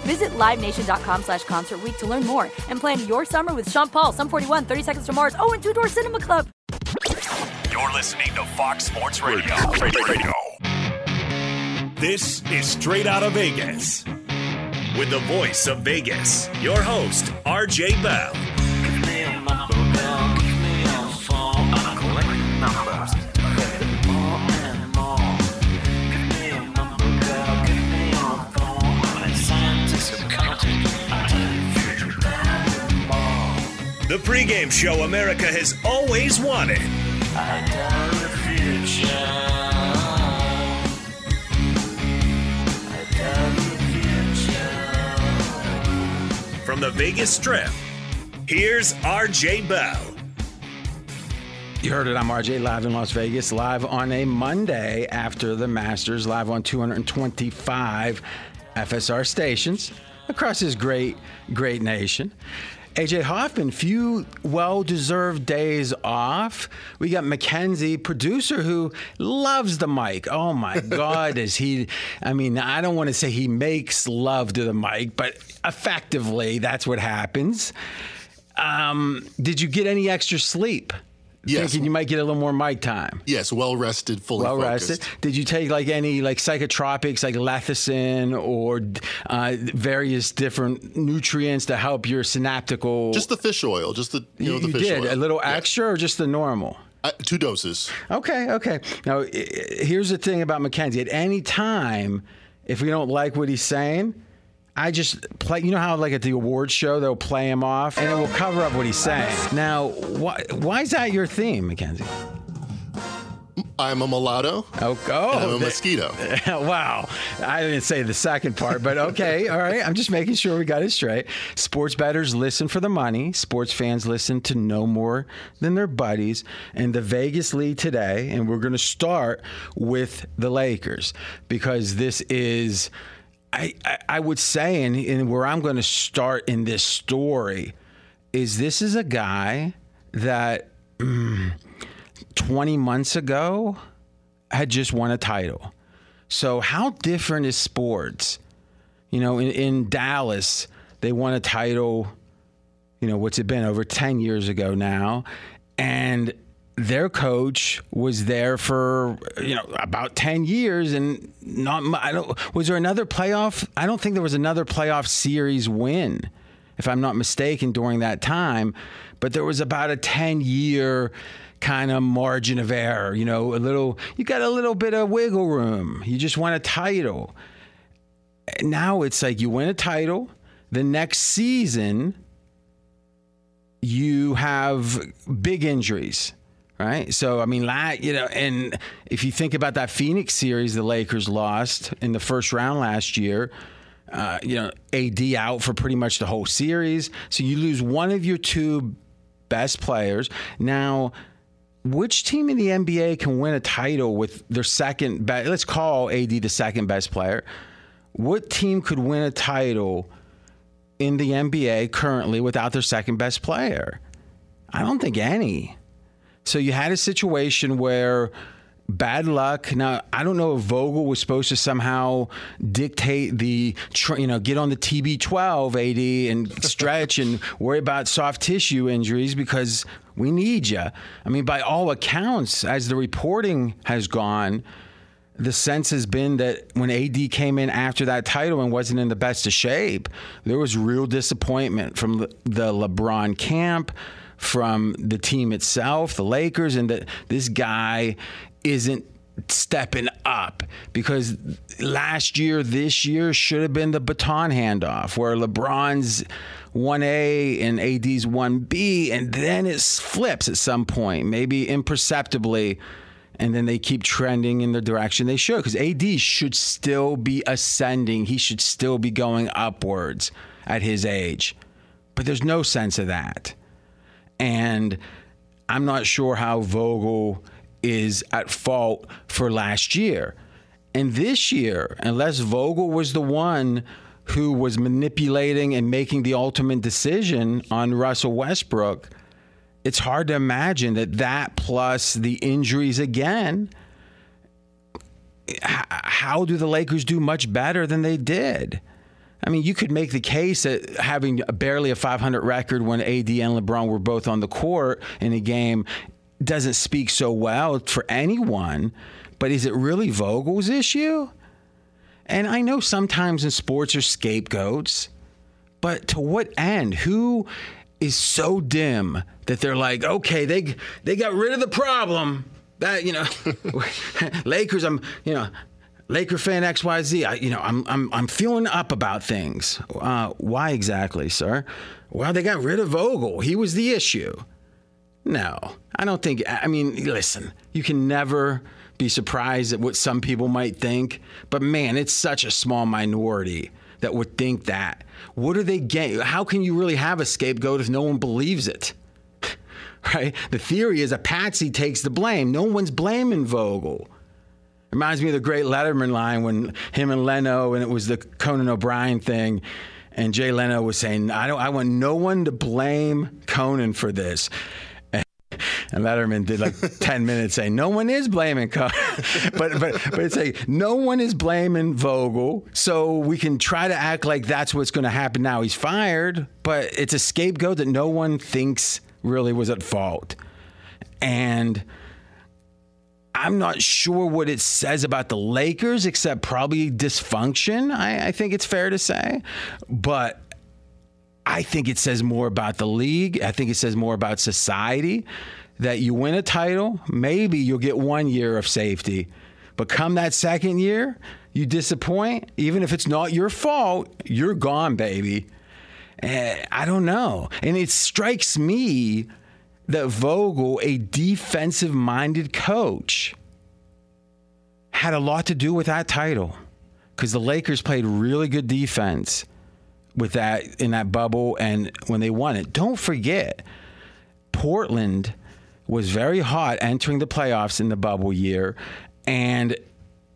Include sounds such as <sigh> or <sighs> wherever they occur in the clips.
Visit LiveNation.com slash Concert to learn more and plan your summer with Sean Paul, Sum 41, 30 Seconds to Mars, oh, and Two Door Cinema Club. You're listening to Fox Sports Radio. Radio. This is Straight Out of Vegas. With the voice of Vegas, your host, RJ Bell. The pregame show America has always wanted. From the Vegas Strip, here's RJ Bell. You heard it. I'm RJ live in Las Vegas, live on a Monday after the Masters, live on 225 FSR stations across this great, great nation. AJ Hoffman, few well deserved days off. We got Mackenzie, producer who loves the mic. Oh my <laughs> God, is he? I mean, I don't want to say he makes love to the mic, but effectively, that's what happens. Um, did you get any extra sleep? Yes. Thinking you might get a little more mic time. Yes, well rested, fully Well rested. Did you take like any like psychotropics like lecithin or uh, various different nutrients to help your synaptical? Just the fish oil, just the you, know the you fish did oil. a little Yeah. extra or just the normal? Uh, two doses. Okay, okay. Now, here's the thing about Mackenzie. At any time, if we don't like what he's saying, I just play. You know how, like at the awards show, they'll play him off, and it will cover up what he's saying. Now, why, why is that your theme, Mackenzie? I'm a mulatto. Oh, oh I'm a mosquito. <laughs> wow. I didn't say the second part, but okay. <laughs> All right. I'm just making sure we got it straight. Sports bettors listen for the money. Sports fans listen to no more than their buddies. And the Vegas lead today, and we're going to start with the Lakers because this is, I, I, I would say, and, and where I'm going to start in this story is this is a guy that. mm, 20 months ago had just won a title. So, how different is sports? You know, in, in Dallas, they won a title, you know, what's it been, over 10 years ago now. And their coach was there for, you know, about 10 years. And not, I don't, was there another playoff? I don't think there was another playoff series win if I'm not mistaken, during that time. But there was about a 10 year kind of margin of error. You know, a little, you got a little bit of wiggle room. You just want a title. Now it's like you win a title. The next season, you have big injuries, right? So I mean, like you know, and if you think about that Phoenix series, the Lakers lost in the first round last year. Uh, you know, AD out for pretty much the whole series, so you lose one of your two best players. Now, which team in the NBA can win a title with their second best? Let's call AD the second best player. What team could win a title? in the NBA currently without their second best player? I don't think any. So you had a situation where bad luck. Now I don't know if Vogel was supposed to somehow dictate the, you know, get on the TB12 AD and stretch and worry about soft tissue injuries because we need you. I mean, by all accounts, as the reporting has gone, the sense has been that when AD came in after that title and wasn't in the best of shape, there was real disappointment from the LeBron camp, from the team itself, the Lakers, and that this guy isn't stepping up because last year, this year should have been the baton handoff where LeBron's 1A and AD's 1B, and then it flips at some point, maybe imperceptibly and then they keep trending in the direction they should because AD should still be ascending. He should still be going upwards at his age. But there's no sense of that. And I'm not sure how Vogel is at fault for last year. And this year, unless Vogel was the one who was manipulating and making the ultimate decision on Russell Westbrook, it's hard to imagine that that plus the injuries again. How do the Lakers do much better than they did? I mean, you could make the case that having barely a 500 record when AD and LeBron were both on the court in a game doesn't speak so well for anyone. But is it really Vogel's issue? And I know sometimes in sports are scapegoats, but to what end? Who is so dim that they're like, okay, they they got rid of the problem. That you know, <laughs> Lakers. I'm you know, Laker fan X Y Z. I, you know, I'm I'm I'm feeling up about things. Uh, why exactly, sir? Well, they got rid of Vogel. He was the issue. No, I don't think. I mean, listen, you can never be surprised at what some people might think, but man, it's such a small minority that would think that. What are they getting? How can you really have a scapegoat if no one believes it? <laughs> right? The theory is a patsy takes the blame. No one's blaming Vogel. Reminds me of the great Letterman line when him and Leno, and it was the Conan O'Brien thing, and Jay Leno was saying, "I don't. I want no one to blame Conan for this." And Letterman did like <laughs> 10 minutes saying, no one is blaming Conan. <laughs> but, but, but it's like, no one is blaming Vogel. So we can try to act like that's what's going to happen now. He's fired, but it's a scapegoat that no one thinks really was at fault. And I'm not sure what it says about the Lakers, except probably dysfunction, I, I think it's fair to say. But I think it says more about the league. I think it says more about society that you win a title, maybe you'll get one year of safety. But come that second year, you disappoint, even if it's not your fault, you're gone, baby. Uh, I don't know. And it strikes me that Vogel, a defensive minded coach, had a lot to do with that title because the Lakers played really good defense with that in that bubble and when they won it. Don't forget, Portland was very hot entering the playoffs in the bubble year. And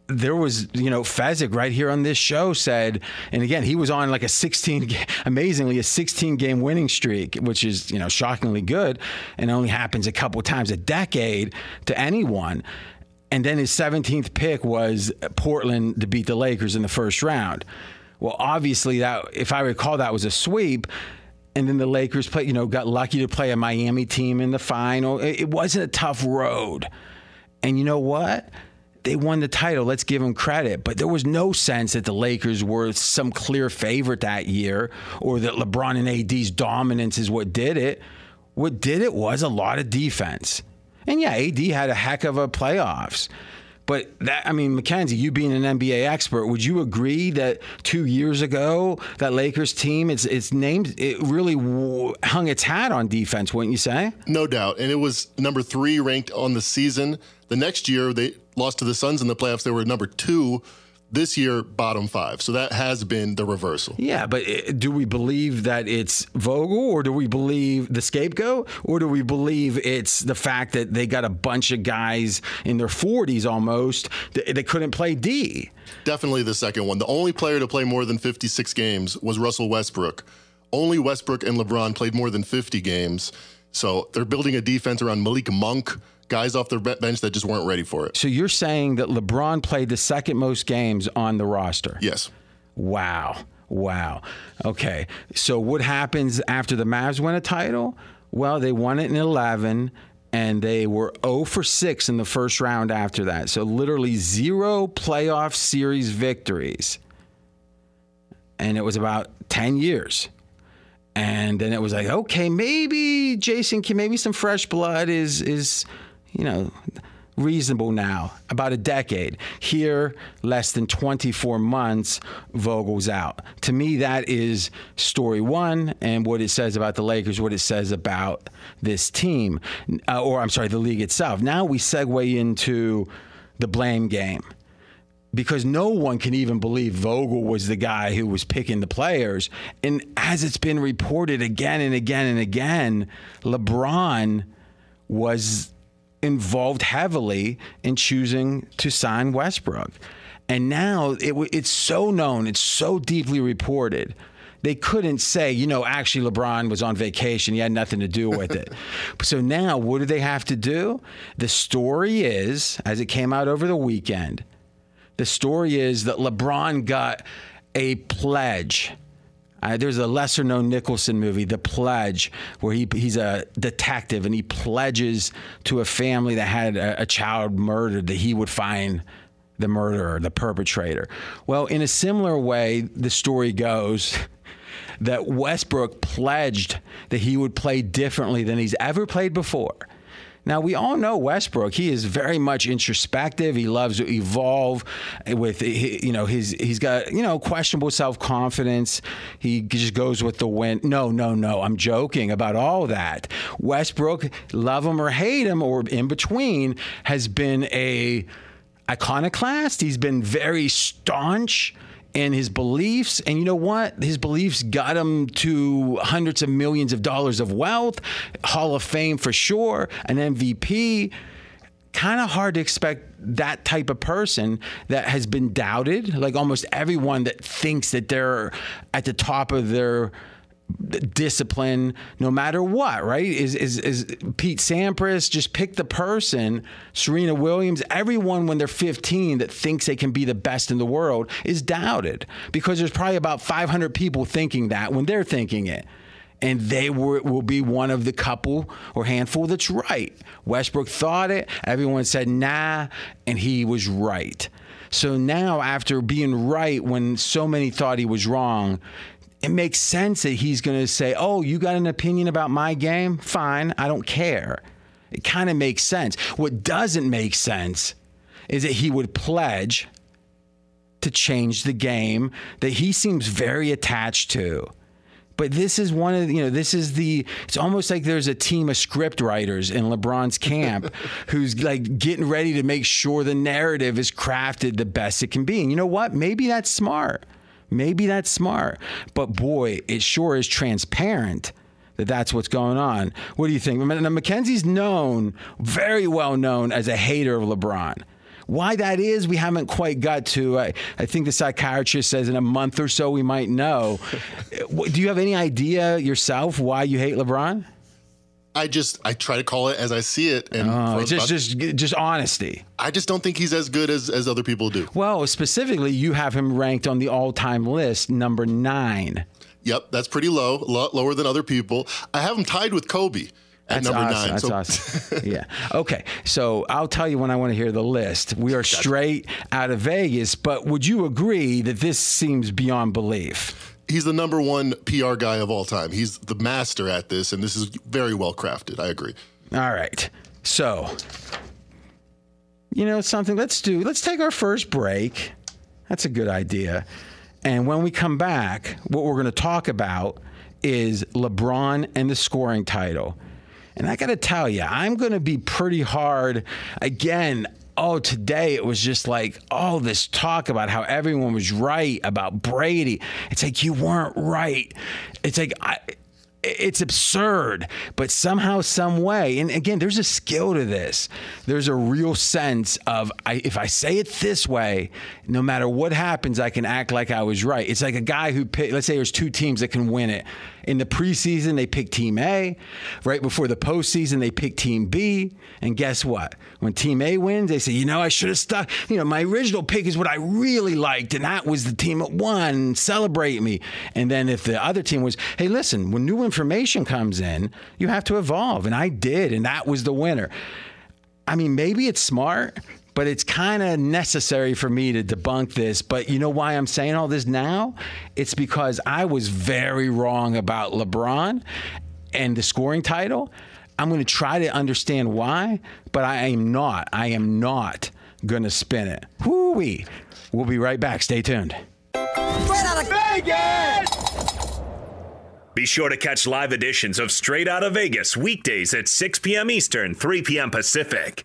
there was, you know, Fezzik right here on this show said, and again, he was on like a 16, <laughs> amazingly, a 16 game winning streak, which is, you know, shockingly good and only happens a couple times a decade to anyone. And then his 17th pick was Portland to beat the Lakers in the first round. Well, obviously, that, if I recall, that was a sweep and then the Lakers play, you know, got lucky to play a Miami team in the final. It, wasn't a tough road. And you know what? They won the title. Let's give them credit. But there was no sense that the Lakers were some clear favorite that year or that LeBron and AD's dominance is what did it. What did it was a lot of defense. And yeah, AD had a heck of a playoffs. But that, I mean, Mackenzie, you being an NBA expert, would you agree that two years ago that Lakers team, it's it's named, it really hung its hat on defense, wouldn't you say? No doubt. And it was number three ranked on the season. The next year, they lost to the Suns in the playoffs. They were number two. This year, bottom five. So that has been the reversal. Yeah, but uh, do we believe that it's Vogel, or do we believe the scapegoat, or do we believe it's the fact that they got a bunch of guys in their 40s almost that, that couldn't play D? Definitely the second one. The only player to play more than 56 games was Russell Westbrook. Only Westbrook and LeBron played more than 50 games. So they're building a defense around Malik Monk, guys off their bench that just weren't ready for it. So you're saying that LeBron played the second most games on the roster? Yes. Wow. Wow. Okay. So what happens after the Mavs win a title? Well, they won it in 11 and they were 0 for 6 in the first round after that. So literally zero playoff series victories. And it was about 10 years. And then it was like, okay, maybe Jason can maybe some fresh blood is is, you know, reasonable now. About a decade. Here, less than 24 months, Vogel's out. To me, that is story one and what it says about the Lakers, what it says about this team, uh, or I'm sorry, the league itself. Now we segue into the blame game because no one can even believe Vogel was the guy who was picking the players. And as it's been reported again and again and again, LeBron was involved heavily in choosing to sign Westbrook. And now it, it's so known, it's so deeply reported. They couldn't say, you know, actually LeBron was on vacation. He had nothing to do with it. <laughs> so now what do they have to do? The story is, as it came out over the weekend, the story is that LeBron got a pledge. Uh, there's a lesser known Nicholson movie, The Pledge, where he, he's a detective and he pledges to a family that had a, a child murdered that he would find the murderer, the perpetrator. Well, in a similar way, the story goes that Westbrook pledged that he would play differently than he's ever played before. Now we all know Westbrook. He is very much introspective. He loves to evolve. With you know his he's got you know questionable self confidence. He just goes with the wind. No, no, no. I'm joking about all that. Westbrook, love him or hate him or in between, has been a iconoclast. He's been very staunch in his beliefs. And you know what? His beliefs got him to hundreds of millions of dollars of wealth, Hall of Fame for sure, an MVP. Kind of hard to expect that type of person that has been doubted. Like almost everyone that thinks that they're at the top of their discipline no matter what, right? Is, is is Pete Sampras just pick the person, Serena Williams, everyone when they're 15 that thinks they can be the best in the world is doubted because there's probably about 500 people thinking that when they're thinking it. And they were, will be one of the couple or handful that's right. Westbrook thought it, everyone said nah, and he was right. So now, after being right when so many thought he was wrong, it makes sense that he's going to say, Oh, you got an opinion about my game? Fine, I don't care. It kind of makes sense. What doesn't make sense is that he would pledge to change the game that he seems very attached to. But this is one of the, you know this is the it's almost like there's a team of script writers in LeBron's camp <laughs> who's like getting ready to make sure the narrative is crafted the best it can be. And you know what? Maybe that's smart. Maybe that's smart. But boy, it sure is transparent that that's what's going on. What do you think? Now, Mackenzie's known, very well known, as a hater of LeBron. Why that is, we haven't quite got to. I, I think the psychiatrist says in a month or so we might know. <laughs> do you have any idea yourself why you hate LeBron? I just I try to call it as I see it, and oh, it's just just just honesty. I just don't think he's as good as as other people do. Well, specifically, you have him ranked on the all-time list, number nine. Yep, that's pretty low, lower than other people. I have him tied with Kobe. at That's number awesome. nine. That's so awesome. <laughs> yeah. Okay. So I'll tell you when I want to hear the list. We are straight out of Vegas, but would you agree that this seems beyond belief? He's the number one PR guy of all time. He's the master at this, and this is very well crafted. I agree. All right. So, you know something? Let's do, let's take our first break. That's a good idea. And when we come back, what we're going to talk about is LeBron and the scoring title. And I got to tell you, I'm going to be pretty hard. Again, oh, today it was just like, all this talk about how everyone was right about Brady. It's like, you weren't right. It's like, I it's absurd, but somehow, some way, and again, there's a skill to this. There's a real sense of I, if I say it this way, no matter what happens, I can act like I was right. It's like a guy who let's say there's two teams that can win it. In the preseason, they pick Team A. Right before the postseason, they pick Team B. And guess what? When Team A wins, they say, you know, I should have stuck. You know, my original pick is what I really liked, and that was the team that won. Celebrate me. And then if the other team was, hey, listen, when new information comes in, you have to evolve. And I did, and that was the winner. I mean, maybe it's smart, but it's kind of necessary for me to debunk this. But you know why I'm saying all this now? It's because I was very wrong about LeBron and the scoring title. I'm going to try to understand why, but I am not. I am not going to spin it. Whoo-wee. We'll be right back. Stay tuned. Straight out of Vegas! Be sure to catch live editions of Straight Out of Vegas weekdays at 6 p.m. Eastern, 3 p.m. Pacific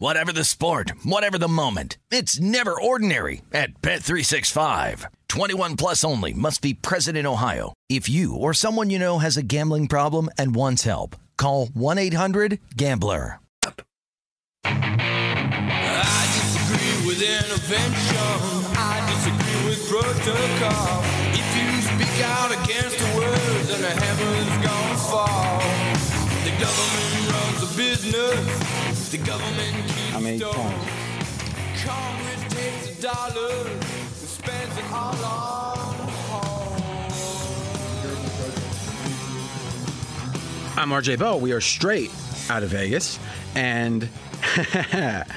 Whatever the sport, whatever the moment. It's never ordinary at Bet365. 21 plus only must be present in Ohio. If you or someone you know has a gambling problem and wants help, call 1-800-GAMBLER. I disagree with intervention. I disagree with protocol. If you speak out against the words, then the heavens gonna fall. The government runs a business. The government keeps How many stores. Congress takes the dollars and spends it all on I'm RJ Bell. We are straight out of Vegas, and <laughs>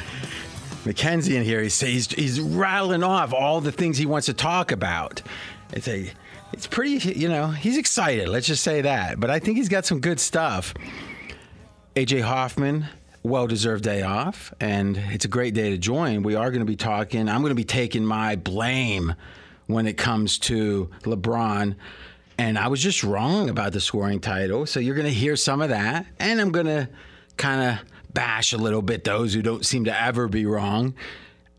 Mackenzie in here. He's, he's he's rattling off all the things he wants to talk about. It's a it's pretty you know he's excited. Let's just say that. But I think he's got some good stuff. AJ Hoffman, well deserved day off, and it's a great day to join. We are going to be talking. I'm going to be taking my blame when it comes to LeBron. And I was just wrong about the scoring title. So you're going to hear some of that. And I'm going to kind of bash a little bit those who don't seem to ever be wrong.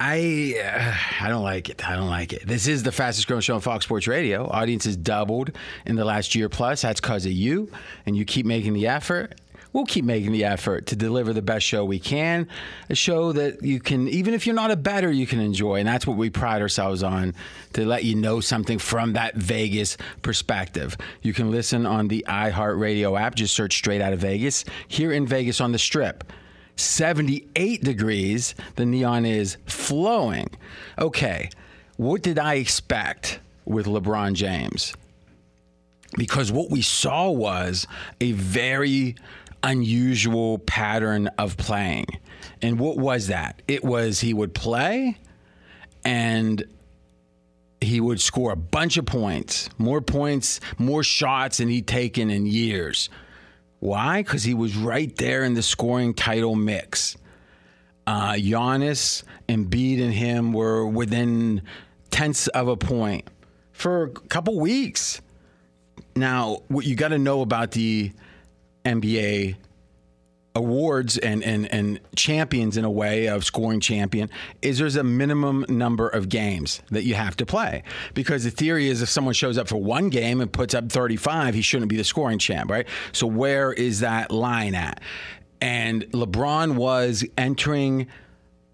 I uh, I don't like it. I don't like it. This is the fastest growing show on Fox Sports Radio. Audience has doubled in the last year plus. That's because of you, and you keep making the effort. We'll keep making the effort to deliver the best show we can. A show that you can, even if you're not a better, you can enjoy. And that's what we pride ourselves on to let you know something from that Vegas perspective. You can listen on the iHeartRadio app. Just search straight out of Vegas. Here in Vegas on the strip. 78 degrees. The neon is flowing. Okay, what did I expect with LeBron James? Because what we saw was a very unusual pattern of playing. And what was that? It was he would play and he would score a bunch of points, more points, more shots than he'd taken in years. Why? Because he was right there in the scoring title mix. Uh, Giannis, Embiid, and him were within tenths of a point for a couple weeks. Now, what you got to know about the NBA awards and, and, and champions in a way of scoring champion is there's a minimum number of games that you have to play. Because the theory is if someone shows up for one game and puts up 35 he shouldn't be the scoring champ right? So where is that line at? And lebron was entering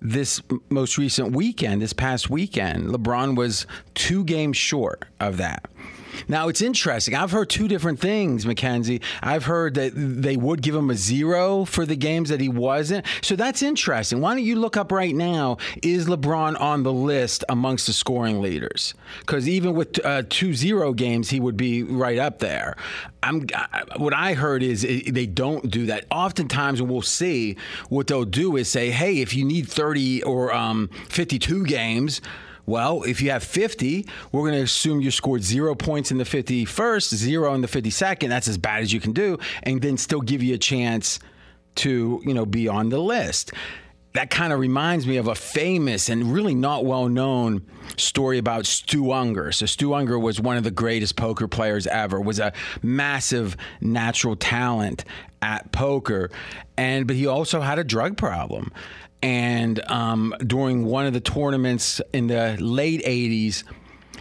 this most recent weekend this past weekend lebron was two games short of that now it's interesting. I've heard two different things, Mackenzie. I've heard that they would give him a zero for the games that he wasn't. So that's interesting. Why don't you look up right now? Is LeBron on the list amongst the scoring leaders? Because even with uh, two zero games, he would be right up there. I'm. What I heard is they don't do that. Oftentimes, we'll see what they'll do is say, "Hey, if you need 30 or um, 52 games." Well, if you have 50, we're going to assume you scored zero points in the 51st, zero in the 52nd. That's as bad as you can do, and then still give you a chance to, you know, be on the list. That kind of reminds me of a famous and really not well known story about Stu Ungar. So Stu Ungar was one of the greatest poker players ever. Was a massive natural talent at poker, and but he also had a drug problem and um, during one of the tournaments in the late 80s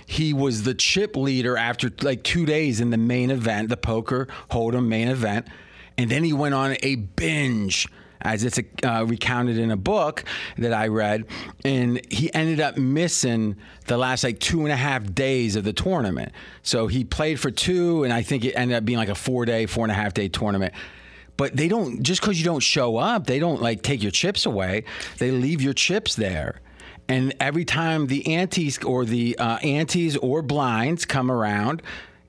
he was the chip leader after like two days in the main event the poker hold'em main event. And then he went on a binge as it's uh, recounted in a book that I read, and he ended up missing the last like two and a half days of the tournament. So he played for two, and I think it ended up being like a four day, four and a half day tournament But they don't just because you don't show up, they don't like take your chips away. They leave your chips there. And every time the antes or the uh, antes or blinds come around,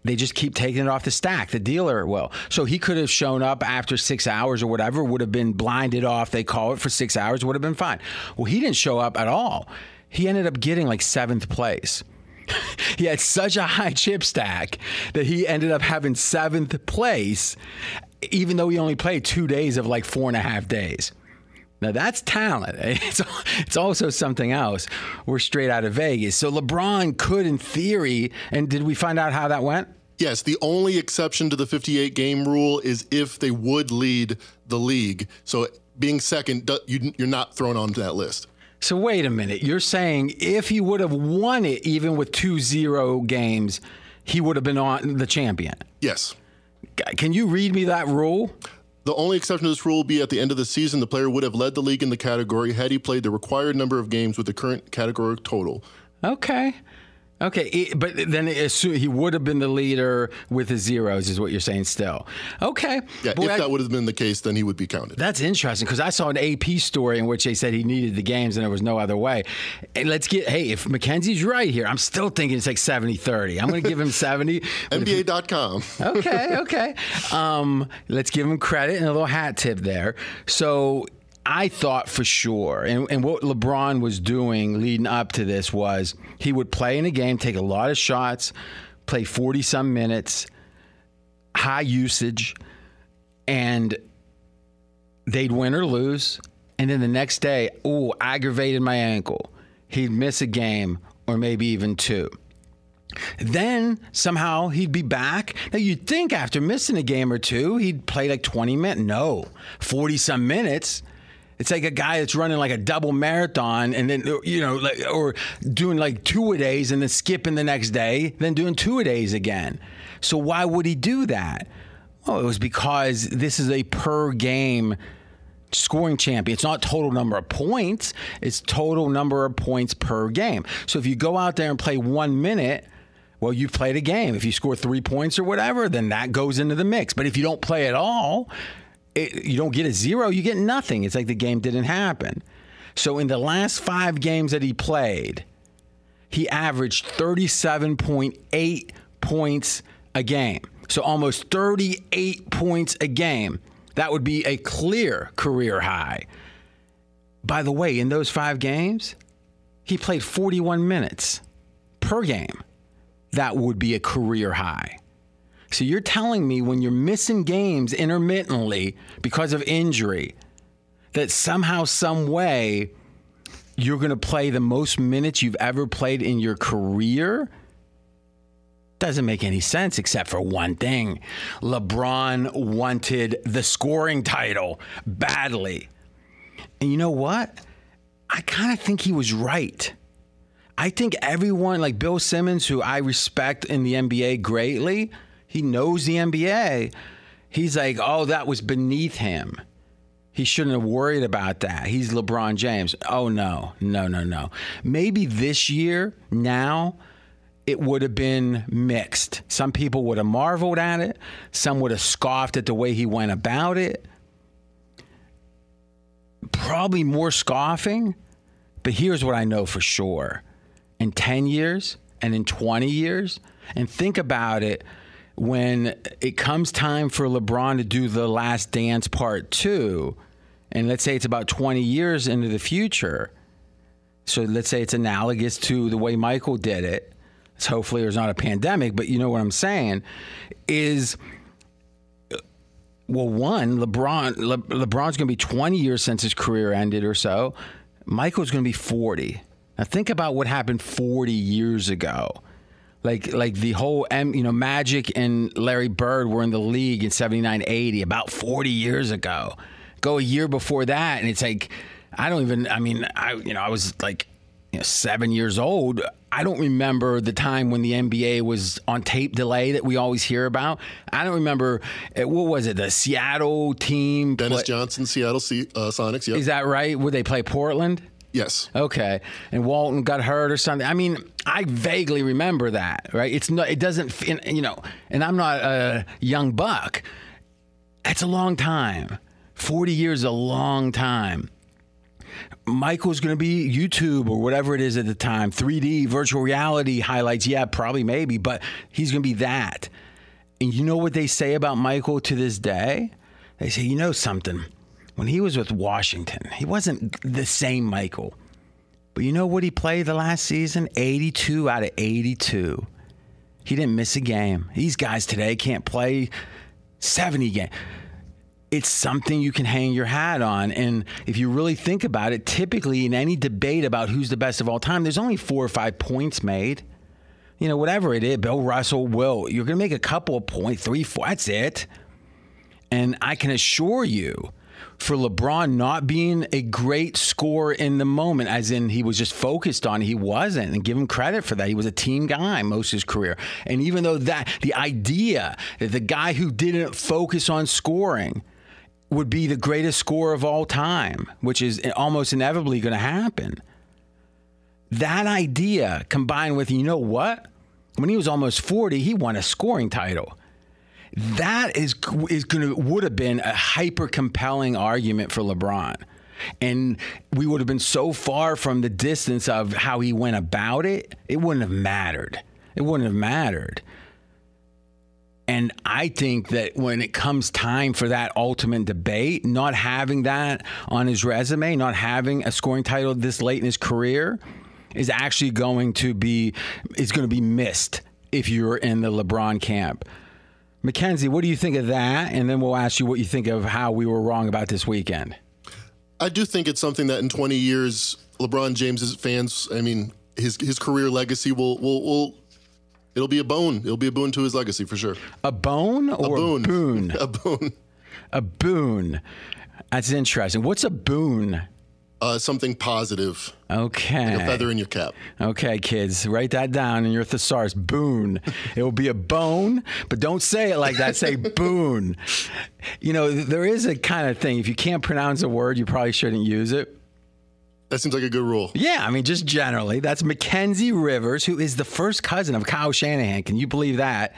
they just keep taking it off the stack. The dealer will. So he could have shown up after six hours or whatever, would have been blinded off. They call it for six hours, would have been fine. Well, he didn't show up at all. He ended up getting like seventh place. <laughs> he had such a high chip stack that he ended up having seventh place, even though he only played two days of like four and a half days. Now that's talent. <laughs> It's, it's also something else. We're straight out of Vegas. So LeBron could, in theory, and did we find out how that went? Yes, the only exception to the 58 game rule is if they would lead the league. So being second, you- you're not thrown onto that list. So wait a minute. You're saying if he would have won it, even with two zero games, he would have been on the champion. Yes. Can you read me that rule? The only exception to this rule will be at the end of the season, the player would have led the league in the category had he played the required number of games with the current category total. Okay. Okay, but then he would have been the leader with the zeros, is what you're saying still. Okay. Yeah, Boy, if I- that would have been the case, then he would be counted. That's interesting because I saw an AP story in which they said he needed the games and there was no other way. And let's get, hey, if Mackenzie's right here, I'm still thinking it's like 70 30. I'm going to give him 70. NBA.com. okay, okay. <laughs> Um, let's give him credit and a little hat tip there. So I thought for sure, and, and what LeBron was doing leading up to this was he would play in a game, take a lot of shots, play 40 some minutes, high usage, and they'd win or lose. And then the next day, ooh, aggravated my ankle. He'd miss a game or maybe even two. Then somehow he'd be back. Now you'd think after missing a game or two, he'd play like 20 minutes. No, 40 some minutes. It's like a guy that's running like a double marathon and then, you know, like, or doing like two a days and then skipping the next day, then doing two a days again. So why would he do that? Well, it was because this is a per game scoring champion. It's not total number of points, it's total number of points per game. So if you go out there and play one minute, well, you've played a game. If you score three points or whatever, then that goes into the mix. But if you don't play at all, it, you don't get a zero, you get nothing. It's like the game didn't happen. So in the last five games that he played, he averaged 37.8 points a game. So almost 38 points a game. That would be a clear career high. By the way, in those five games, he played 41 minutes per game. That would be a career high. So you're telling me when you're missing games intermittently because of injury, that somehow, some way, you're going to play the most minutes you've ever played in your career? Doesn't make any sense except for one thing. LeBron wanted the scoring title badly. And you know what? I kind of think he was right. I think everyone, like Bill Simmons, who I respect in the NBA greatly, he knows the NBA. He's like, oh, that was beneath him. He shouldn't have worried about that. He's LeBron James. Oh, no, no, no, no. Maybe this year, now, it would have been mixed. Some people would have marveled at it, some would have scoffed at the way he went about it. Probably more scoffing, but here's what I know for sure. In 10 years and in 20 years, and think about it when it comes time for LeBron to do the last dance part two, and let's say it's about 20 years into the future. So let's say it's analogous to the way Michael did it. So hopefully there's not a pandemic, but you know what I'm saying is well, one, LeBron Le, LeBron's going to be 20 years since his career ended or so. Michael's going to be 40. Now think about what happened 40 years ago. Like like the whole M, you know Magic and Larry Bird were in the league in 79 80 about 40 years ago. Go a year before that and it's like I don't even I mean I you know I was like you know, 7 years old. I don't remember the time when the NBA was on tape delay that we always hear about. I don't remember uh, what was it the Seattle team Dennis play- Johnson, Seattle C- uh, Sonics. Yep. Is that right? Would they play Portland? Yes. Okay. And Walton got hurt or something. I mean, I vaguely remember that, right? It's not. It doesn't. You know. And I'm not a young buck. That's a long time. 40 years a long time. Michael's going to be YouTube or whatever it is at the time, 3D, virtual reality highlights. Yeah, probably, maybe, but he's going to be that. And you know what they say about Michael to this day? They say, you know something? When he was with Washington, he wasn't the same Michael. But you know what he played the last season? 82 out of 82. He didn't miss a game. These guys today can't play 70 games it's something you can hang your hat on. And if you really think about it, typically in any debate about who's the best of all time, there's only four or five points made. You know, whatever it is, Bill Russell, Will, you're going to make a couple of points, three, four, that's it. And I can assure you, for LeBron not being a great scorer in the moment, as in he was just focused on, he wasn't, and give him credit for that. He was a team guy most of his career. And even though that, the idea that the guy who didn't focus on scoring, would be the greatest scorer of all time, which is almost inevitably going to happen. That idea combined with, you know what? When he was almost 40, he won a scoring title. That is is going to would have been a hyper compelling argument for LeBron. And we would have been so far from the distance of how he went about it, it wouldn't have mattered. It wouldn't have mattered. And I think that when it comes time for that ultimate debate, not having that on his resume, not having a scoring title this late in his career, is actually going to be is going to be missed if you're in the LeBron camp. Mackenzie, what do you think of that? And then we'll ask you what you think of how we were wrong about this weekend. I do think it's something that in 20 years, LeBron James's fans, I mean, his his career legacy will will will It'll be a bone. It'll be a boon to his legacy for sure. A bone or a boon? A boon. <laughs> a boon. A boon. That's interesting. What's a boon? Uh, something positive. Okay. Like a feather in your cap. Okay, kids, write that down in your thesaurus. Boon. it will be a bone, but don't say it like that. Say <laughs> boon. You know, there is a kind of thing. If you can't pronounce a word, you probably shouldn't use it. That seems like a good rule. Yeah, I mean, just generally. That's Mackenzie Rivers, who is the first cousin of Kyle Shanahan. Can you believe that?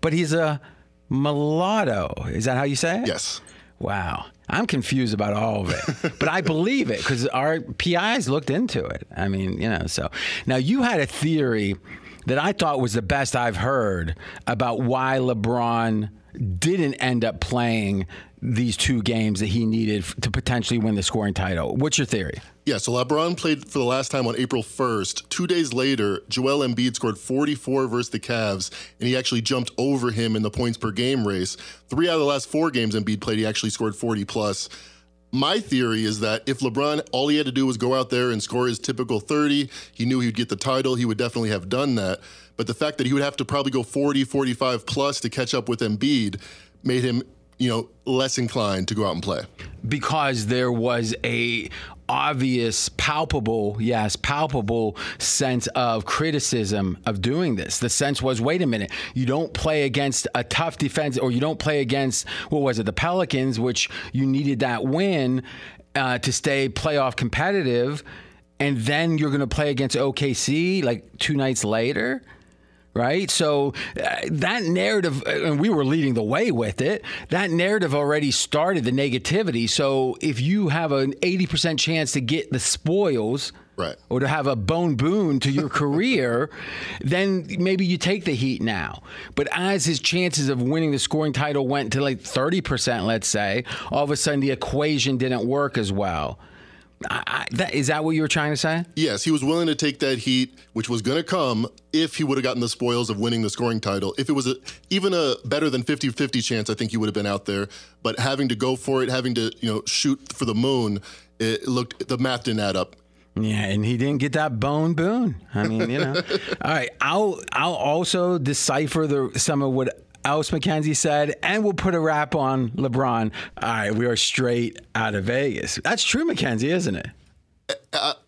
But he's a mulatto. Is that how you say it? Yes. Wow. I'm confused about all of it, <laughs> but I believe it because our PIs looked into it. I mean, you know, so now you had a theory that I thought was the best I've heard about why LeBron didn't end up playing these two games that he needed to potentially win the scoring title. What's your theory? Yeah, so LeBron played for the last time on April 1st. Two days later, Joel Embiid scored 44 versus the Cavs, and he actually jumped over him in the points per game race. Three out of the last four games Embiid played, he actually scored 40 plus. My theory is that if LeBron, all he had to do was go out there and score his typical 30, he knew he'd get the title, he would definitely have done that. But the fact that he would have to probably go 40, 45 plus to catch up with Embiid made him you know, less inclined to go out and play. Because there was a obvious, palpable, yes, palpable sense of criticism of doing this. The sense was, wait a minute, you don't play against a tough defense, or you don't play against what was it, the Pelicans, which you needed that win uh, to stay playoff competitive, and then you're going to play against OKC like two nights later right? So uh, that narrative, uh, and we were leading the way with it, that narrative already started the negativity. So if you have an 80% chance to get the spoils, right. or to have a bone boon to your <laughs> career, then maybe you take the heat now. But as his chances of winning the scoring title went to like 30%, let's say, all of a sudden the equation didn't work as well. I, that, is that what you were trying to say? Yes, he was willing to take that heat, which was going to come if he would have gotten the spoils of winning the scoring title. If it was a, even a better than 50-50 chance, I think he would have been out there. But having to go for it, having to you know shoot for the moon, it looked the math didn't add up. Yeah, and he didn't get that bone boon. I mean, you know. <laughs> All right, I'll I'll also decipher the some of what Alice Mackenzie said, and we'll put a wrap on LeBron. All right, we are straight out of Vegas. That's true, Mackenzie, isn't it?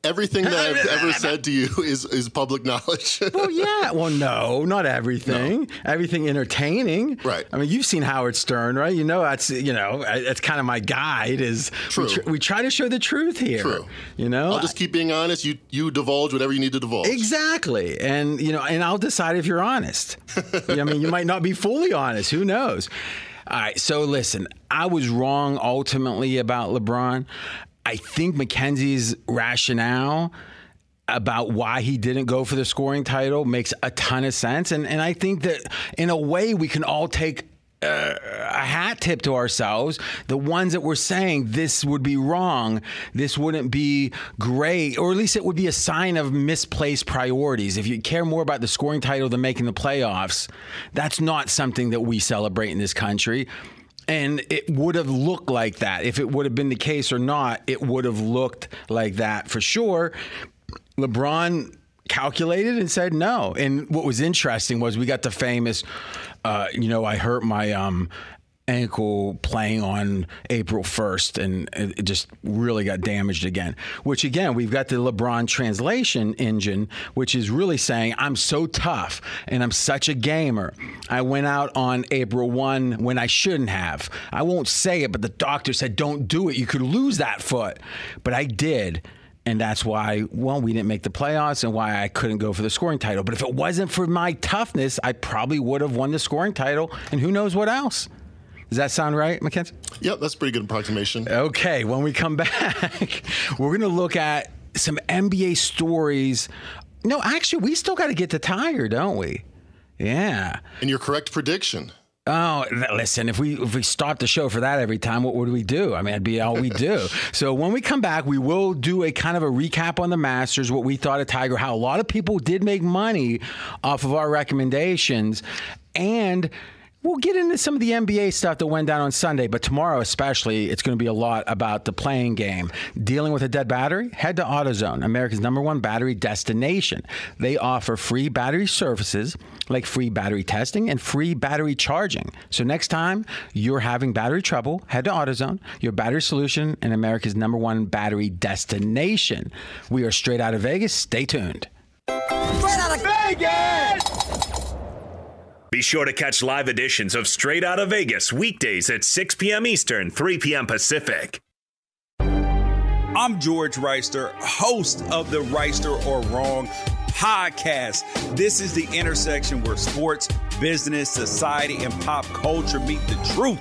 Everything that I've <laughs> ever said to you is is public knowledge. <laughs> well, yeah. Well, no, not everything. No. Everything entertaining. Right. I mean, you've seen Howard Stern, right? You know, that's you know, that's kind of my guide. Is True. We, tr- we try to show the truth here. True. You know, I'll just keep being honest. You you divulge whatever you need to divulge. Exactly, and you know, and I'll decide if you're honest. <laughs> I mean, you might not be fully honest. Who knows? All right, so listen, I was wrong ultimately about LeBron. I think Mackenzie's rationale about why he didn't go for the scoring title makes a ton of sense. And, and I think that in a way we can all take uh, a hat tip to ourselves. The ones that were saying this would be wrong, this wouldn't be great, or at least it would be a sign of misplaced priorities. If you care more about the scoring title than making the playoffs, that's not something that we celebrate in this country. And it would have looked like that. If it would have been the case or not, it would have looked like that for sure. LeBron calculated and said no. And what was interesting was we got the famous, uh, you know, I hurt my um, ankle playing on April 1st and it just really got damaged again. Which again, we've got the LeBron translation engine, which is really saying, I'm so tough and I'm such a gamer. I went out on April 1 when I shouldn't have. I won't say it, but the doctor said, don't do it. You could lose that foot. But I did and that's why well we didn't make the playoffs and why I couldn't go for the scoring title. But if it wasn't for my toughness, I probably would have won the scoring title, and who knows what else. Does that sound right, Mackenzie? Yep, that's a pretty good approximation. Okay, when we come <laughs> back, we're going to look at some NBA stories. No, actually, we still got to get to Tiger, don't we? Yeah. And your correct prediction. Oh, listen, if we if we stop the show for that every time, what would we do? I mean, it'd be all we do. <laughs> so when we come back, we will do a kind of a recap on the Masters, what we thought of Tiger, how a lot of people did make money off of our recommendations, and We'll get into some of the NBA stuff that went down on Sunday, but tomorrow especially, it's going to be a lot about the playing game. Dealing with a dead battery? Head to AutoZone, America's number one battery destination. They offer free battery services like free battery testing and free battery charging. So next time you're having battery trouble, head to AutoZone, your battery solution and America's number one battery destination. We are straight out of Vegas. Stay tuned. Straight out of Vegas! Be sure to catch live editions of Straight Out of Vegas weekdays at 6 p.m. Eastern, 3 p.m. Pacific. I'm George Wrighster, host of the Wrighster or Wrong podcast. This is the intersection where sports, business, society, and pop culture meet the truth.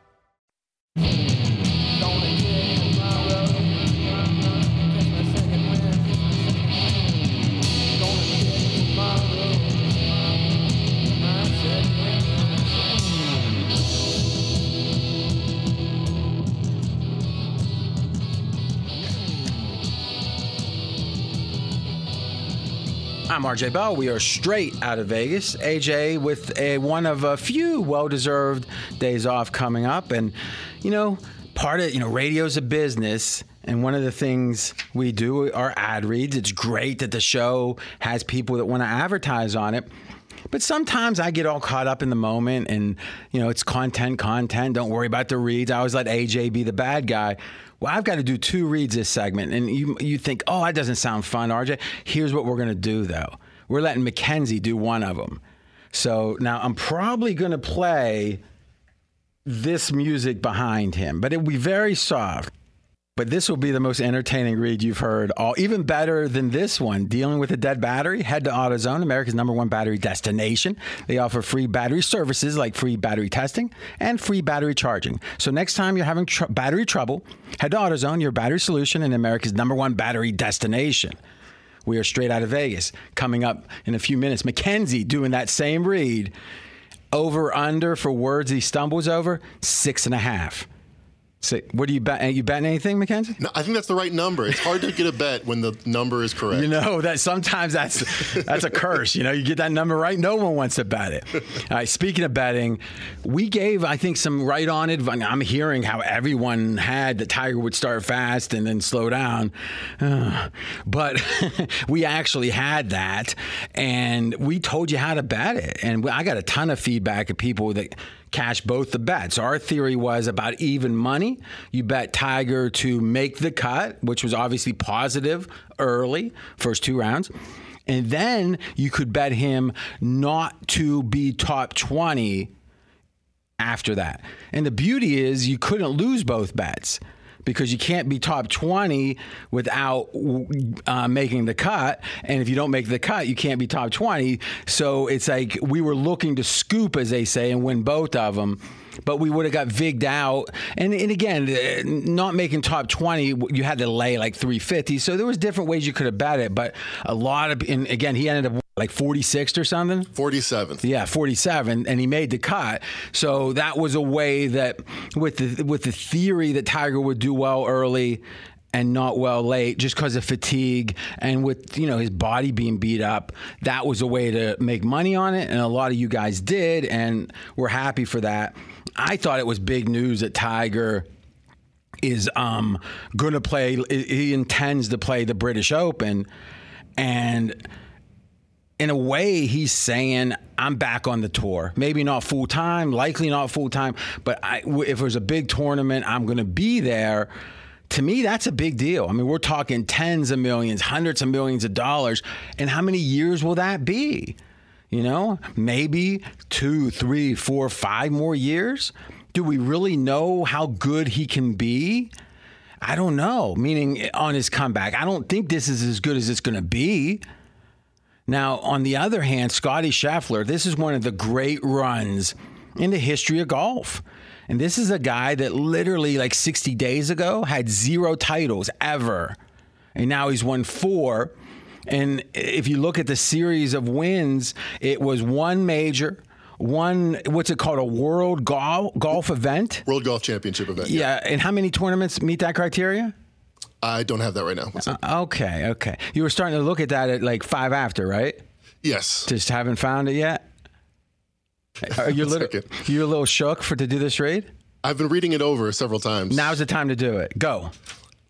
you <laughs> I'm RJ Bell. We are straight out of Vegas. AJ with a one of a few well-deserved days off coming up, and you know, part of you know, radio's a business. And one of the things we do are ad reads. It's great that the show has people that want to advertise on it. But sometimes I get all caught up in the moment and, you know, it's content, content. Don't worry about the reads. I always let AJ be the bad guy. Well, I've got to do two reads this segment. And you, you think, oh, that doesn't sound fun, RJ. Here's what we're to do, though we're letting Mackenzie do one of them. So now I'm probably to play this music behind him, but it will be very soft. But this will be the most entertaining read you've heard. All even better than this one. Dealing with a dead battery. Head to AutoZone, America's number one battery destination. They offer free battery services like free battery testing and free battery charging. So next time you're having tr- battery trouble, head to AutoZone, your battery solution, and America's number one battery destination. We are straight out of Vegas. Coming up in a few minutes, Mackenzie doing that same read. Over under for words he stumbles over six and a half. So, what do you bet? Are you betting anything, Mackenzie? No, I think that's the right number. It's hard to get a bet when the number is correct. You know that sometimes that's that's a curse. You know, you get that number right, no one wants to bet it. All right. Speaking of betting, we gave I think some right on it. I'm hearing how everyone had that Tiger would start fast and then slow down, uh, <sighs> but <laughs> we actually had that, and we told you how to bet it, and I got a ton of feedback of people that cash both the bets. Our theory was about even money. You bet Tiger to make the cut, which was obviously positive early, first two rounds. And then you could bet him not to be top 20 after that. And the beauty is you couldn't lose both bets because you can't be top 20 without uh, making the cut. And if you don't make the cut, you can't be top 20. So it's like we were looking to scoop, as they say, and win both of them. But we would have got vigged out. And, and again, uh, not making top 20, you had to lay like 350. So there was different ways you could have bet it. But a lot of, and again, he ended up like 46th or something? 47th yeah 47 and he made the cut. So that was a way that with the with the theory that tiger would do well early and not well late just because of fatigue and with you know his body being beat up that was a way to make money on it and a lot of you guys did and we're happy for that. I thought it was big news that tiger is um going to play he intends to play the british open and in a way, he's saying, I'm back on the tour. Maybe not full time, likely not full time, but I, if there's a big tournament, I'm going to be there. To me, that's a big deal. I mean, we're talking tens of millions, hundreds of millions of dollars. And how many years will that be? You know, maybe two, three, four, five more years? Do we really know how good he can be? I don't know. Meaning eh, on his comeback, I don't think this is as good as it's going to be. Now, on the other hand, Scotty Scheffler, this is one of the great runs in the history of golf. And this is a guy that literally, like 60 days ago, had zero titles ever. And now he's won four. And if you look at the series of wins, it was one major, one, what's it called, a world golf, golf event? World Golf Championship event. Yeah. yeah. And how many tournaments meet that criteria? I don't have that right now. Uh, okay, okay. You were starting to look at that at like five after, right? Yes. Just haven't found it yet. Are you <laughs> a little, you a little shook for to do this raid? I've been reading it over several times. Now's the time to do it. Go.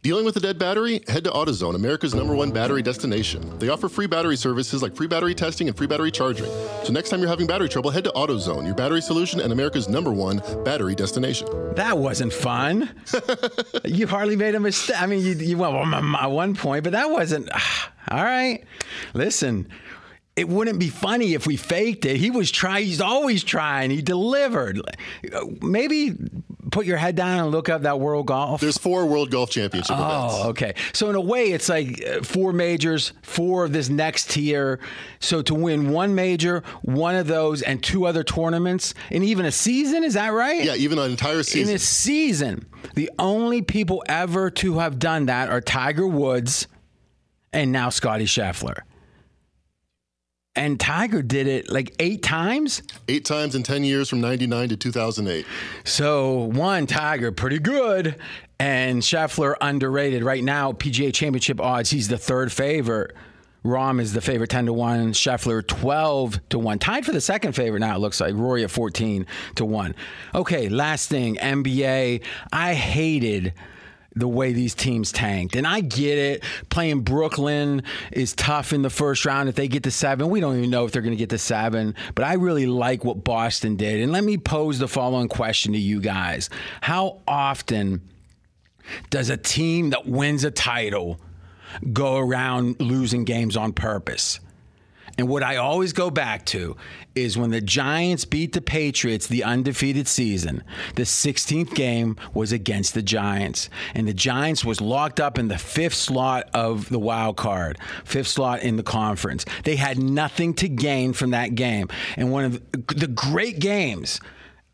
Dealing with a dead battery? Head to AutoZone, America's number one battery destination. They offer free battery services like free battery testing and free battery charging. So next time you're having battery trouble, head to AutoZone, your battery solution and America's number one battery destination. That wasn't fun. <laughs> you hardly made a mistake. I mean, you, you went at one point, but that wasn't. <sighs> All right. Listen, it wouldn't be funny if we faked it. He was trying. He's always trying. He delivered. Maybe put your head down and look up that World Golf. There's four World Golf Championship oh, events. okay. So in a way, it's like uh, four majors, four of this next tier. So to win one major, one of those, and two other tournaments, and even a season, is that right? Yeah, even an entire season. In a season, the only people ever to have done that are Tiger Woods and now Scotty Scheffler. And Tiger did it like eight times? Eight times in 10 years from 99 to 2008. So, one, Tiger, pretty good. And Scheffler, underrated. Right now, PGA Championship odds, he's the third favorite. Rahm is the favorite 10 to 1, Scheffler 12 to 1. Tied for the second favorite now, it looks like. Rory at 14 to 1. Okay, last thing NBA. I hated the way these teams tanked. And I get it. Playing Brooklyn is tough in the first round. If they get to seven, we don't even know if they're going to get to seven. But I really like what Boston did. And let me pose the following question to you guys How often does a team that wins a title go around losing games on purpose? And what I always go back to is when the Giants beat the Patriots the undefeated season, the 16th game was against the Giants. And the Giants was locked up in the fifth slot of the wild card, fifth slot in the conference. They had nothing to gain from that game. And one of the great games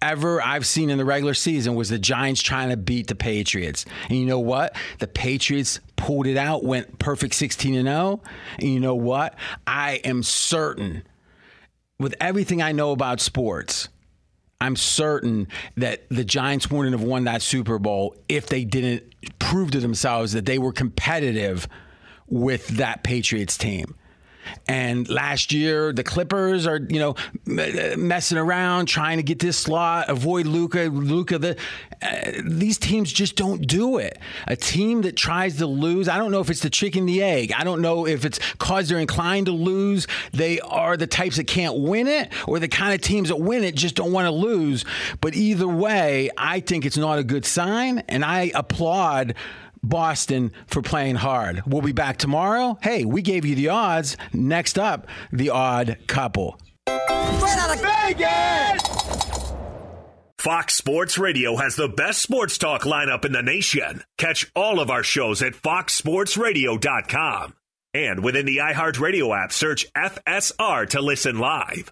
ever I've seen in the regular season was the Giants trying to beat the Patriots. And you know what? The Patriots pulled it out, went perfect 16 and 0. And you know what? I am certain with everything I know about sports, I'm certain that the Giants wouldn't have won that Super Bowl if they didn't prove to themselves that they were competitive with that Patriots team. And last year, the Clippers are, you know, messing around, trying to get this slot, avoid Luka. Luka, the uh, these teams just don't do it. A team that tries to lose, I don't know if it's the chicken the egg. I don't know if it's cause they're inclined to lose. They are the types that can't win it, or the kind of teams that win it just don't want to lose. But either way, I think it's not a good sign, and I applaud Boston for playing hard. We'll be back tomorrow. Hey, we gave you the odds. Next up, the odd couple. Straight out of Vegas! Fox Sports Radio has the best sports talk lineup in the nation. Catch all of our shows at foxsportsradio.com. And within the iHeartRadio app, search FSR to listen live.